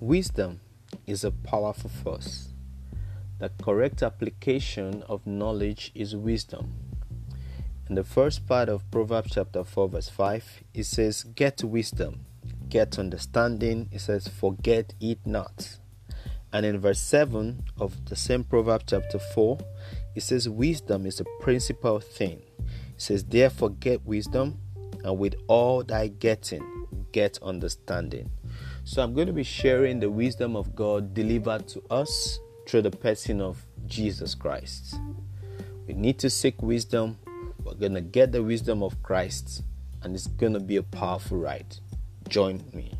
Wisdom is a powerful force. The correct application of knowledge is wisdom. In the first part of Proverbs chapter 4, verse 5, it says, Get wisdom, get understanding. It says, Forget it not. And in verse 7 of the same Proverbs chapter 4, it says, Wisdom is a principal thing. It says, Therefore get wisdom, and with all thy getting, get understanding. So I'm going to be sharing the wisdom of God delivered to us through the person of Jesus Christ. We need to seek wisdom. We're going to get the wisdom of Christ, and it's going to be a powerful ride. Join me.